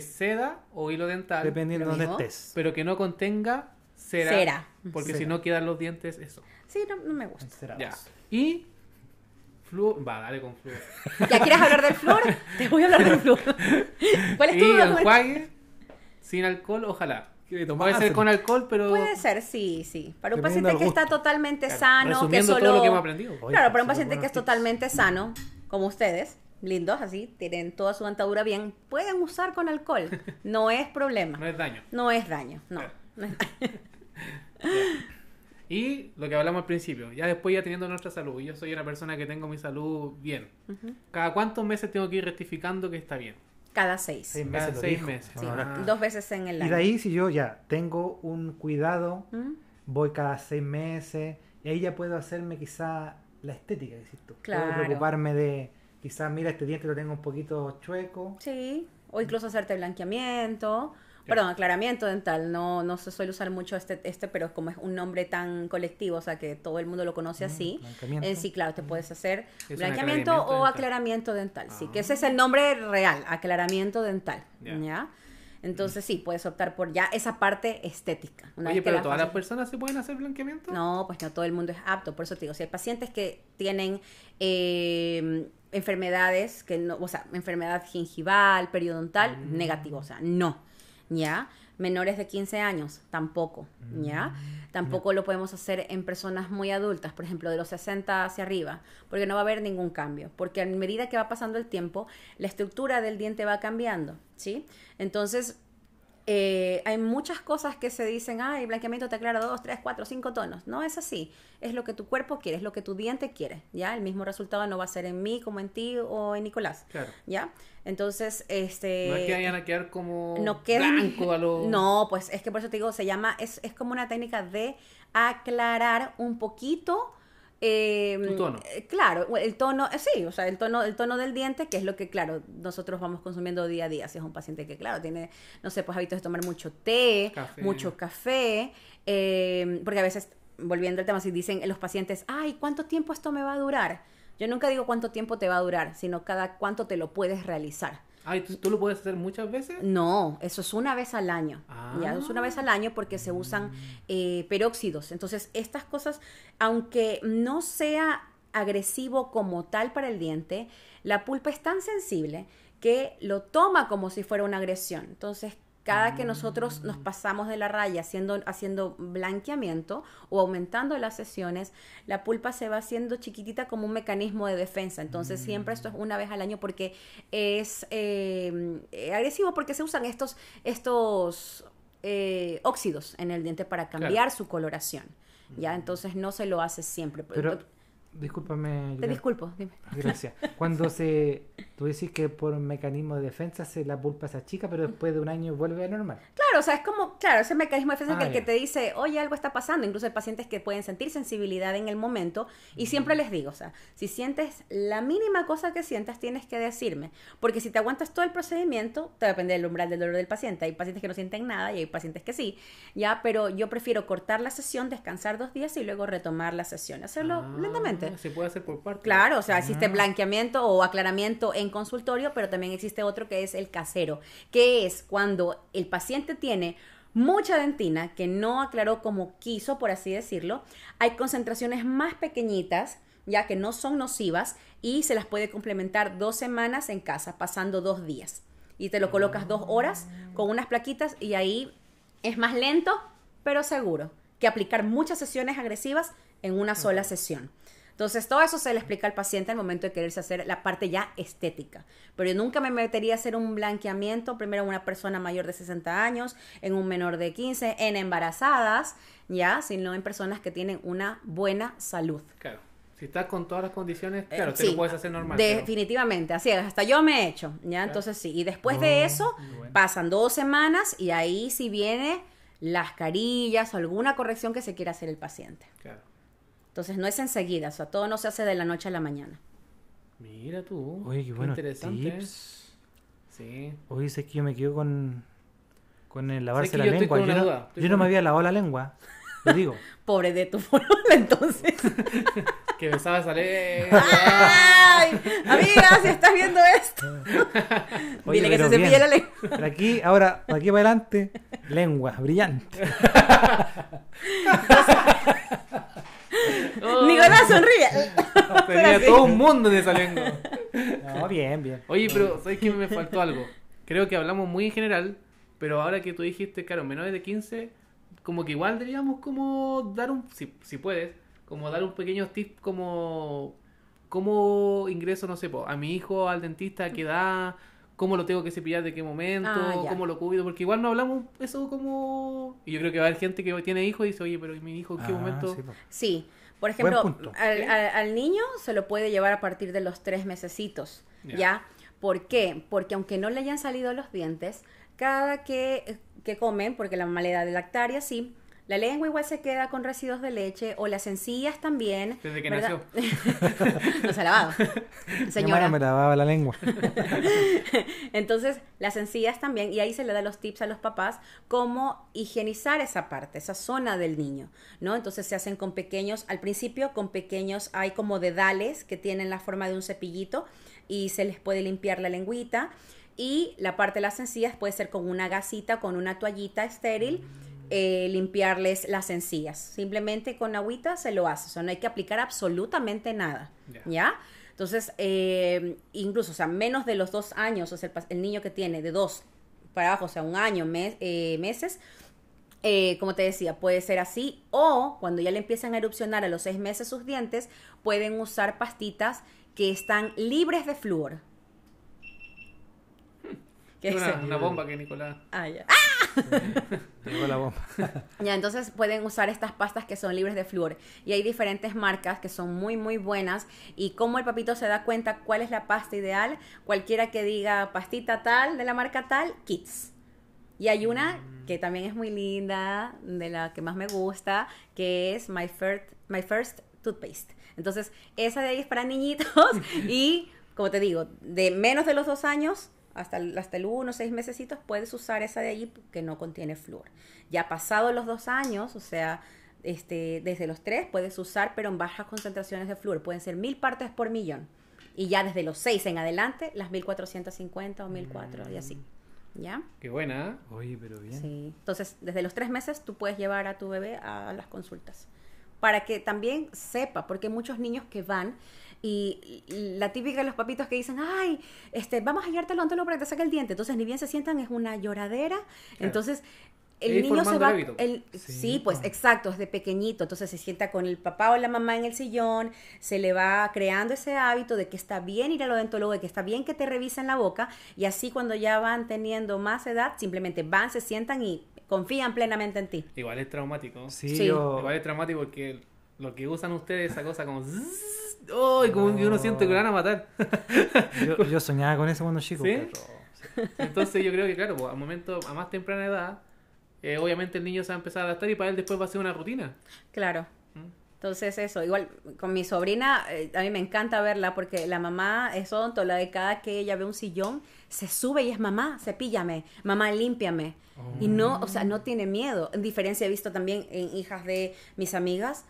Seda o hilo dental, Dependiendo de dónde mismo. estés. pero que no contenga cera. Cera. Porque Cera. si no quedan los dientes, eso. Sí, no, no me gusta. Encerados. Ya. Y flúor. Va, dale con flúor. ¿Ya quieres hablar del flúor? Te voy a hablar del flúor. ¿Cuál es tu Y duda enjuague sin alcohol, ojalá. Puede ser con alcohol, pero. Puede ser, sí, sí. Para un paciente que está totalmente Claro, sano, que solo... todo lo que hemos aprendido. Oye, Claro, para un paciente que es totalmente sano, como ustedes, lindos, así, tienen toda su dentadura bien, pueden usar con alcohol. No es problema. No es daño. No es daño, no. Claro. no es daño. Y lo que hablamos al principio, ya después ya teniendo nuestra salud, y yo soy una persona que tengo mi salud bien. ¿Cada cuántos meses tengo que ir rectificando que está bien? Cada seis. Seis Cada meses lo seis dijo. meses. Sí, Ah. dos veces en el Y año. de ahí, si yo ya tengo un cuidado, ¿Mm? voy cada seis meses, y ahí ya puedo hacerme quizá la estética, decís tú. Claro. Puedo preocuparme de, quizás, mira, este diente lo tengo un poquito chueco. Sí, o incluso hacerte blanqueamiento. Perdón, aclaramiento dental. No, no se suele usar mucho este, este, pero como es un nombre tan colectivo, o sea que todo el mundo lo conoce así. blanqueamiento. En sí, claro, te puedes hacer Es un blanqueamiento aclaramiento o dental. aclaramiento dental. Sí, que Ah. ese es el nombre real, aclaramiento dental. Ya. ¿Ya? Entonces sí, puedes optar por ya esa parte estética. Una Oye, pero la todas las personas se pueden hacer blanqueamiento. no, pues no todo el mundo es apto. Por eso te digo, si hay pacientes que tienen eh, enfermedades, que no, o sea, enfermedad gingival, periodontal, Mm. negativo, o sea, no. ¿Ya? Menores de 15 años, tampoco. ¿Ya? Mm. Tampoco lo podemos hacer en personas muy adultas, por ejemplo, de los 60 hacia arriba, porque no va a haber ningún cambio. Porque a medida que va pasando el tiempo, la estructura del diente va cambiando. ¿Sí? Entonces, eh, hay muchas cosas que se dicen, ah, el blanqueamiento te aclara dos, tres, cuatro, cinco tonos. No es así. Es lo que tu cuerpo quiere, es lo que tu diente quiere. ¿Ya? El mismo resultado no va a ser en mí como en ti o en Nicolás. Claro. ¿Ya? Entonces, este... No es que vayan a quedar como no quedan- blanco a los. No, pues es que por eso te digo, se llama, es, es como una técnica de aclarar un poquito. Eh, Tu tono. eh, Claro, el tono, eh, sí, o sea, el tono, el tono del diente, que es lo que, claro, nosotros vamos consumiendo día a día. Si es un paciente que, claro, tiene, no sé, pues hábitos de tomar mucho té, Café. mucho café, eh, porque a veces, volviendo al tema, si dicen los pacientes, ay, ¿cuánto tiempo esto me va a durar? Yo nunca digo cuánto tiempo te va a durar, sino cada cuánto te lo puedes realizar. Ay, ¿tú, tú lo puedes hacer muchas veces? No, eso es una vez al año. Ya, es una vez al Ah. año porque se usan eh, peróxidos. Entonces, estas cosas, aunque no sea agresivo como tal para el diente, la pulpa es tan sensible que lo toma como si fuera una agresión. Entonces, cada que nosotros nos pasamos de la raya haciendo, haciendo blanqueamiento o aumentando las sesiones, la pulpa se va haciendo chiquitita como un mecanismo de defensa. Entonces, siempre esto es una vez al año porque es eh, eh, agresivo porque se usan estos, estos eh, óxidos en el diente para cambiar Claro. su coloración. ¿ya? Entonces, no se lo hace siempre. Pero, discúlpame. Te disculpo, dime. Gracias. Cuando se. Tú decís que por mecanismo de defensa se la pulpa se achica, pero después de un año vuelve a normal. Claro, o sea, es como, claro, ese mecanismo de defensa Ah, que el que te dice, oye, algo está pasando. Incluso hay pacientes que pueden sentir sensibilidad en el momento. Y siempre les digo, o sea, si sientes la mínima cosa que sientas, tienes que decirme. Porque si te aguantas todo el procedimiento, te depende del umbral del dolor del paciente. Hay pacientes que no sienten nada y hay pacientes que sí. Ya, pero yo prefiero cortar la sesión, descansar dos días y luego retomar la sesión. Hacerlo Ah, lentamente. Se puede hacer por partes. Claro, o sea, existe blanqueamiento o aclaramiento en consultorio, pero también existe otro que es el casero, que es cuando el paciente tiene mucha dentina que no aclaró como quiso, por así decirlo. Hay concentraciones más pequeñitas, ya que no son nocivas, y se las puede complementar dos semanas en casa, pasando dos días. Y te lo colocas dos horas con unas plaquitas y ahí es más lento, pero seguro, que aplicar muchas sesiones agresivas en una sola sesión. Entonces, todo eso se le explica al paciente al momento de quererse hacer la parte ya estética. Pero yo nunca me metería a hacer un blanqueamiento, primero en una persona mayor de 60 años, en un menor de 15, en embarazadas, ya, sino en personas que tienen una buena salud. Claro. Si estás con todas las condiciones, Eh, claro, te sí, lo puedes hacer normal. pero- Definitivamente, así es, hasta yo me he hecho, ¿ya? Entonces sí, y después de eso bueno. pasan dos semanas y ahí sí viene las carillas o alguna corrección que se quiera hacer el paciente. Claro. Entonces no es enseguida, o sea, todo no se hace de la noche a la mañana. Mira tú. Oye, qué buenos interesante. tips. Sí. Oye, sé que yo me quedo con. Con el lavarse que la yo estoy lengua. con Yo una no, duda, estoy yo con no me había lavado la lengua. Lo digo. Pobre de tu fórmula, entonces. Que me sabes salir. ¡Ay! Amiga, si estás viendo esto, Oye, dile que se cepille la lengua. De aquí, ahora, de aquí para adelante, lengua, brillante. Oh, Nicolás sonríe. Tenía todo un mundo en esa lengua. No, bien, bien. Oye, pero ¿sabes que me faltó algo? Creo que hablamos muy en general, pero ahora que tú dijiste, claro, menores de 15, como que igual deberíamos como dar un, si, si puedes, como dar un pequeño tip como cómo ingreso, no sé, po, a mi hijo al dentista, a qué edad, cómo lo tengo que cepillar, de qué momento, Ah, cómo lo cuido, porque igual no hablamos eso como... Y yo creo que va a haber gente que tiene hijos y dice, oye, pero ¿y mi hijo en qué Ah, momento? sí, po. Sí, por ejemplo, al, Sí. al- al niño se lo puede llevar a partir de los tres mesecitos, Ya. ¿ya? ¿Por qué? Porque aunque no le hayan salido los dientes, cada que, que comen, porque la mamá le da de lactar y así, la lengua igual se queda con residuos de leche o las encías también. Desde que ¿verdad? no se ha lavado. Mi Señora. me lavaba la lengua. Entonces, las encías también, y ahí se le da los tips a los papás cómo higienizar esa parte, esa zona del niño, ¿no? Entonces se hacen con pequeños, al principio con pequeños, hay como dedales que tienen la forma de un cepillito y se les puede limpiar la lengüita. Y la parte de las encías puede ser con una gasita, con una toallita estéril, eh, limpiarles las encías. Simplemente con agüita se lo hace, o sea, no hay que aplicar absolutamente nada, Ya. ¿ya? Entonces, eh, incluso, o sea, menos de los dos años, o sea, el, niño que tiene de dos para abajo, o sea, un año, mes- eh, meses, eh, como te decía, puede ser así, o cuando ya le empiezan a erupcionar a los seis meses sus dientes, pueden usar pastitas que están libres de flúor. ¿Qué una, es? una bomba que Nicolás... Ah, ya. Llegó la bomba. Ya, entonces pueden usar estas pastas que son libres de flúor. Y hay diferentes marcas que son muy, muy buenas. Y como el papito se da cuenta cuál es la pasta ideal, cualquiera que diga pastita tal, de la marca tal, Kids. Y hay una que también es muy linda, de la que más me gusta, que es My First, My First Toothpaste. Entonces, esa de ahí es para niñitos y, como te digo, de menos de los dos años hasta el, hasta el uno, seis mesecitos, puedes usar esa de allí que no contiene flúor. Ya pasado los dos años, o sea, este, desde los tres puedes usar, pero en bajas concentraciones de flúor. Pueden ser mil partes por millón. Y ya desde los 6 en adelante, las 1450 o 1004 y así. ¿Ya? Qué buena, ¿eh? Oye, pero bien. Sí. Entonces, desde los tres meses tú puedes llevar a tu bebé a las consultas. Para que también sepa, porque hay muchos niños que van y la típica de los papitos que dicen, ay, este, vamos a llevarte al odontólogo para que te saque el diente. Entonces, ni bien se sientan, es una lloradera. Entonces, el niño se va. el Sí, sí, pues pues. exacto, es de pequeñito. Entonces se sienta con el papá o la mamá en el sillón, se le va creando ese hábito de que está bien ir al odontólogo, de que está bien que te revisen la boca. Y así, cuando ya van teniendo más edad, simplemente van, se sientan y confían plenamente en ti. Igual es traumático. Sí, Sí. yo- Igual es traumático porque lo que usan ustedes, esa cosa como... zzzz, ¡Ay! como que uno siente que lo van a matar. yo, yo soñaba con eso cuando chico. ¿Sí? pero- Entonces yo creo que, claro, pues, al momento, a más temprana edad, eh, obviamente el niño se va a empezar a adaptar y para él después va a ser una rutina. Claro. Mm. Entonces eso, igual con mi sobrina, eh, a mí me encanta verla porque la mamá es odontóloga y cada que ella ve un sillón, se sube y es mamá, cepíllame, mamá, límpiame. Y no, o sea, no tiene miedo. En diferencia he visto también en hijas de mis amigas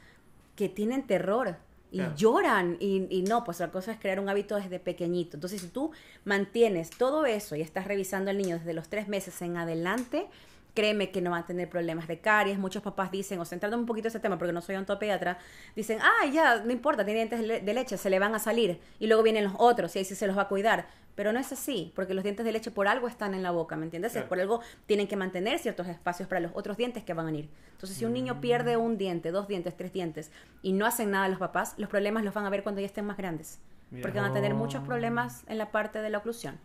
que tienen terror y Claro. lloran y, y no, pues la cosa es crear un hábito desde pequeñito. Entonces, si tú mantienes todo eso y estás revisando al niño desde los tres meses en adelante, créeme que no va a tener problemas de caries. Muchos papás dicen, o centrando un poquito ese tema, porque no soy ontopediatra, dicen, ah, ya, no importa, tiene dientes de le- de leche, se le van a salir. Y luego vienen los otros y ahí sí se los va a cuidar. Pero no es así, porque los dientes de leche por algo están en la boca, ¿me entiendes? Claro. Por algo tienen que mantener ciertos espacios para los otros dientes que van a ir. Entonces, si un niño pierde un diente, dos dientes, tres dientes, y no hacen nada los papás, los problemas los van a ver cuando ya estén más grandes. Mira. Porque van a tener Oh. muchos problemas en la parte de la oclusión.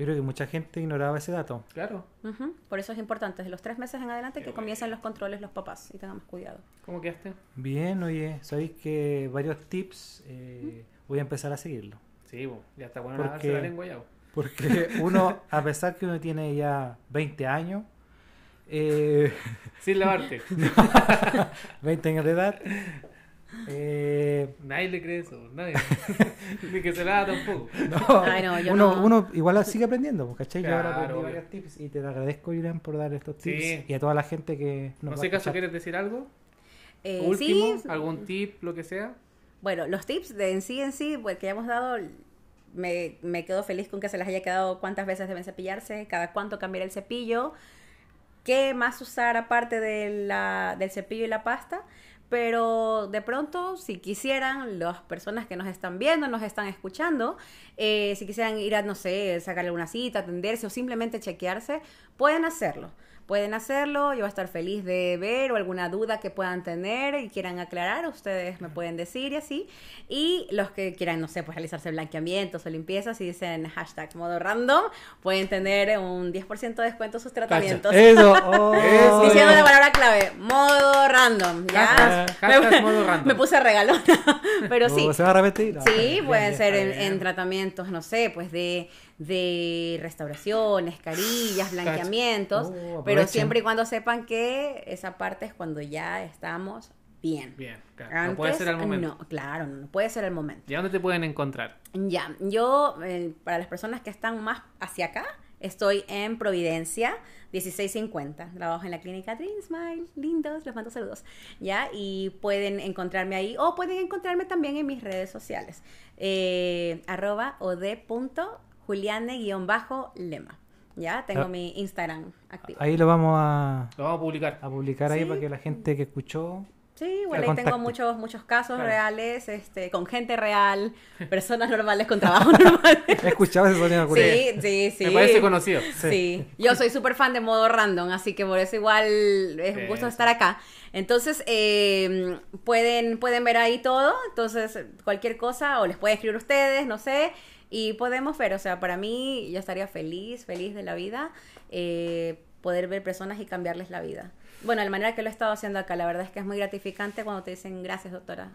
Yo creo que mucha gente ignoraba ese dato. Claro. Por eso es importante, desde los tres meses en adelante, Qué que comiencen los controles los papás y tengamos cuidado. ¿Cómo quedaste? Bien, oye, sabéis que varios tips eh, voy a empezar a seguirlo. Sí, bo, ya está bueno Porque- la lengua ya. bo. Porque uno, a pesar que uno tiene ya 20 años, eh, Sin lavarte. 20 años de edad, eh, nadie le cree eso, nadie. Ni que se lava tampoco. no, Ay, no, yo uno, no. uno igual sigue aprendiendo, pues, ¿cachai? Yo ahora Claro, aprendí obvio. varios tips y te agradezco, Irán, por dar estos tips Sí. y a toda la gente que No nos va sé caso. ¿quieres decir algo? Eh, Último, sí, algún tip, lo que sea. Bueno, los tips de en sí en sí, pues, que ya hemos dado, me, me quedo feliz con que se les haya quedado cuántas veces deben cepillarse, cada cuánto cambiar el cepillo, qué más usar aparte de la, del cepillo y la pasta. Pero de pronto, si quisieran, las personas que nos están viendo, nos están escuchando, eh, si quisieran ir a, no sé, sacarle alguna cita, atenderse o simplemente chequearse, pueden hacerlo. Pueden hacerlo, yo voy a estar feliz de ver o alguna duda que puedan tener y quieran aclarar, ustedes me pueden decir y así. Y los que quieran, no sé, pues realizarse blanqueamientos o limpiezas, si dicen hashtag modo random, pueden tener un 10% de descuento en sus tratamientos. Eso, oh, Eso, Diciendo la palabra clave, modo random, ¿ya? Hashtag- hashtag me, modo random. me puse regalona, pero sí. ¿Se va a repetir? No, Sí, bien, pueden bien, ser en tratamientos, no sé, pues de, de restauraciones, carillas, blanqueamientos, Oh, pero siempre y cuando sepan que esa parte es cuando ya estamos bien. Bien, claro. no puede ser al momento. No, claro, no, puede ser el momento. ¿Y dónde te pueden encontrar? Ya, yo, eh, para las personas que están más hacia acá, estoy en Providencia, 1650. Trabajo en la clínica Dream Smile, lindos, les mando saludos. Ya, y pueden encontrarme ahí, o pueden encontrarme también en mis redes sociales. Eh, arroba od.juliane-lema. Ya, tengo Ah. mi Instagram activo. Ahí lo vamos a, Lo vamos a publicar. a publicar ahí Sí. para que la gente que escuchó Sí, bueno, ahí tengo muchos, muchos casos Claro. reales, este, con gente real, personas normales con trabajo normal. He escuchado ese sonido curioso. Sí, sí, sí. Me parece conocido. Sí. yo soy súper fan de modo random, así que por eso igual es un gusto Eso. estar acá. Entonces, eh, pueden, pueden ver ahí todo, entonces cualquier cosa, o les puede escribir ustedes, no sé, y podemos ver, o sea, para mí yo estaría feliz, feliz de la vida, eh, poder ver personas y cambiarles la vida. Bueno, de la manera que lo he estado haciendo acá, la verdad es que es muy gratificante cuando te dicen gracias, doctora,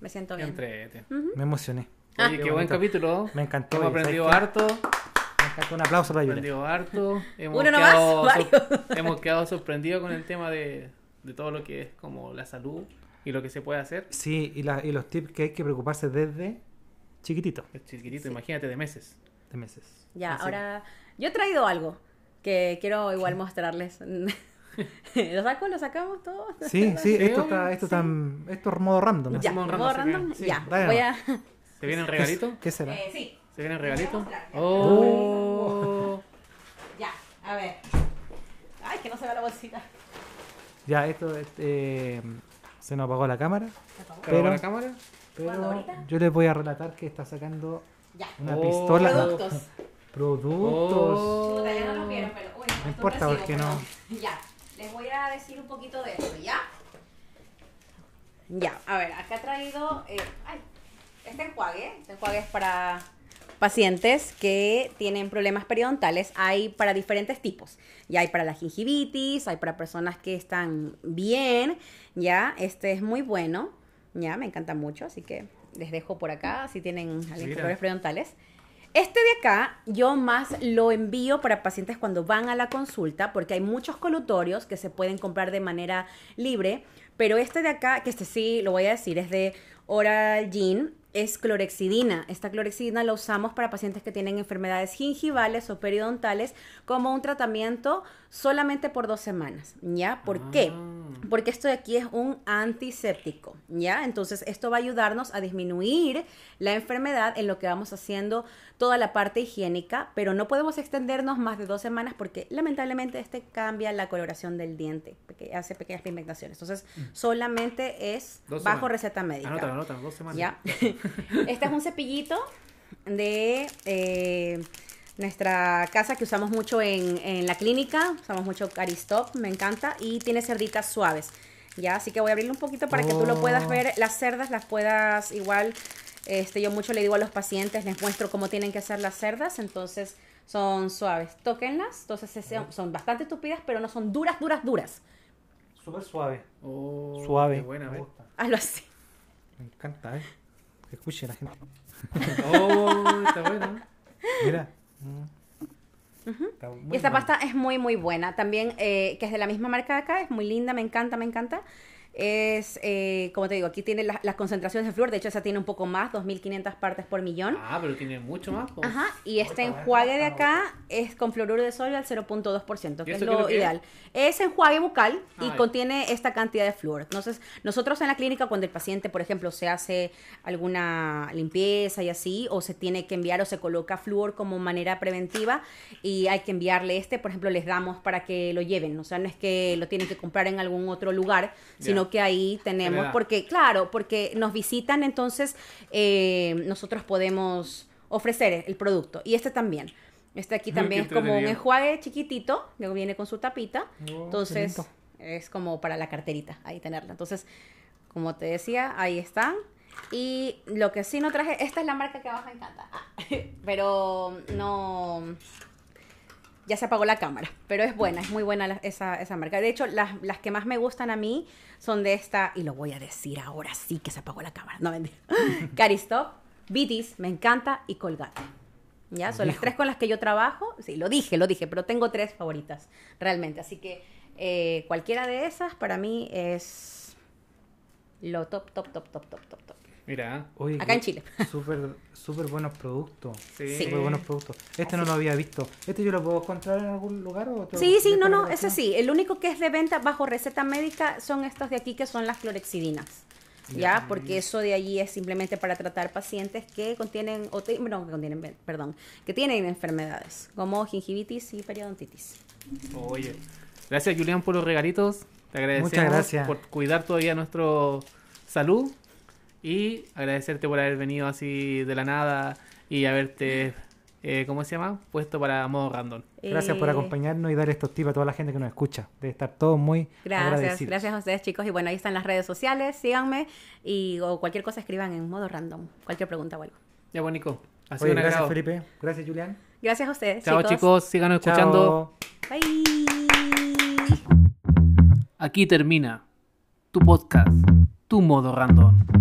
me siento bien. Entrete. Me emocioné. Ah. Oye, Qué qué buen capítulo. Me encantó. Hemos ¿y sabes aprendido harto. Me encantó. Un aplauso para aprendido harto. Hemos Uno nomás, quedado, varios. sor- hemos quedado sorprendidos con el tema de, de todo lo que es como la salud y lo que se puede hacer. Sí, y, la- y los tips que hay que preocuparse desde chiquitito, Es chiquitito, imagínate, de meses. de meses. Ya, Así. ahora yo he traído algo que quiero igual mostrarles. ¿Lo saco? ¿Lo sacamos todo? Sí, sí, Sí, esto está, esto sí. está, esto es modo random. Ya, modo random, sí, ya, dale voy a... ¿Se viene el regalito? ¿Qué será? Eh, sí. ¿Se viene el regalito? Oh. Ya, a ver. Ay, que no se vea la bolsita. Ya, esto este, se nos apagó la cámara, ¿Grabó Pero- la cámara? ¿Cuándo, pero yo les voy a relatar que está sacando Ya. una Oh. pistola. Productos. Productos. Oh. Ya no los vieron, pero uy, No importa, porque no. Ya, les voy a decir un poquito de esto, ¿ya? Ya, a ver, acá he traído. eh, ay, este enjuague. Este enjuague es para pacientes que tienen problemas periodontales. Hay para diferentes tipos. Ya hay para la gingivitis, hay para personas que están bien. Ya, este es muy bueno. Ya, me encanta mucho, así que les dejo por acá si tienen alguien periodontales. Este de acá yo más lo envío para pacientes cuando van a la consulta porque hay muchos colutorios que se pueden comprar de manera libre, pero este de acá, que este sí lo voy a decir, es de Oral Gin, es clorexidina. Esta clorexidina la usamos para pacientes que tienen enfermedades gingivales o periodontales como un tratamiento solamente por dos semanas, ¿ya? ¿Por qué? Ah. Porque esto de aquí es un antiséptico, ¿ya? Entonces, esto va a ayudarnos a disminuir la enfermedad en lo que vamos haciendo toda la parte higiénica, pero no podemos extendernos más de dos semanas porque lamentablemente este cambia la coloración del diente, porque hace pequeñas pigmentaciones. Entonces, solamente es Dos bajo semanas. receta médica. Anótalo, anótalo, dos semanas. ¿Ya? este es un cepillito de eh, nuestra casa que usamos mucho en, en la clínica. Usamos mucho Caristop, me encanta. Y tiene cerditas suaves. ¿Ya? Así que voy a abrirle un poquito para que tú lo puedas Oh. ver. Las cerdas las puedas igual. Este, yo mucho le digo a los pacientes, les muestro cómo tienen que hacer las cerdas. Entonces son suaves. Tóquenlas. Entonces es- son, son bastante tupidas, pero no son duras, duras, duras. Súper suave. Oh, Suave. qué buena, me. Hazlo así. Me encanta, ¿eh? Que escuche la gente. Oh, está bueno. Mira. Y esta pasta es muy, muy buena. También, eh, que es de la misma marca de acá, es muy linda, me encanta, me encanta. Es, eh, como te digo, aquí tiene las, las concentraciones de flúor. De hecho, esa tiene un poco más, 2.500 partes por millón. Ah, pero tiene mucho más. po. Ajá, y este enjuague de acá es con fluoruro de sodio al 0.2%, ¿Y que es lo que ideal. Es enjuague bucal y contiene esta cantidad de flúor. Entonces, nosotros en la clínica, cuando el paciente, por ejemplo, se hace alguna limpieza y así, o se tiene que enviar o se coloca flúor como manera preventiva y hay que enviarle este, por ejemplo, les damos para que lo lleven. O sea, no es que lo tienen que comprar en algún otro lugar, sino que ahí tenemos, porque, claro, porque nos visitan, entonces eh, nosotros podemos ofrecer el producto. Y este también. Este aquí también es como un enjuague chiquitito, que viene con su tapita. Oh, Entonces, es como para la carterita, ahí tenerla. Entonces, como te decía, ahí están. Y lo que sí no traje, esta es la marca que más me encanta. Pero no. Ya se apagó la cámara, pero es buena, es muy buena la- esa, esa marca. De hecho, las, las que más me gustan a mí son de esta, y lo voy a decir ahora sí que se apagó la cámara, no mentira. Caristop, Vitis, me encanta, y Colgate. ¿Ya? Son las tres con las que yo trabajo. Sí, lo dije, lo dije, pero tengo tres favoritas, realmente. Así que eh, cualquiera de esas para mí es lo top, top, top, top, top, top, top. Mira. Oye, Acá en Chile. Súper, súper buenos productos. Sí. Sí. Súper buenos productos. Este no lo había visto. ¿Este yo lo puedo encontrar en algún lugar? O te- Sí, sí, no, no, ese sí. El único que es de venta bajo receta médica son estos de aquí que son las clorexidinas. ¿Ya? Porque eso de allí es simplemente para tratar pacientes que contienen, o te- no, que contienen, perdón, que tienen enfermedades como gingivitis y periodontitis. Oye. Gracias, Julián, por los regalitos. Te agradecemos Muchas gracias. por cuidar todavía nuestro salud. Y agradecerte por haber venido así de la nada y haberte, eh, ¿cómo se llama? Puesto para modo random. Gracias por Eh, acompañarnos y dar estos tips a toda la gente que nos escucha. Debe estar todos muy Gracias, agradecidos. gracias a ustedes chicos. Y bueno, ahí están las redes sociales, síganme y o cualquier cosa escriban en modo random, cualquier pregunta o algo. Ya, bueno, Nico. Ha sido Oye, un gracias agrado. Felipe. Gracias Julián. Gracias a ustedes. Chao, chicos. Síganos escuchando. Chao. Bye. Aquí termina tu podcast, tu modo random.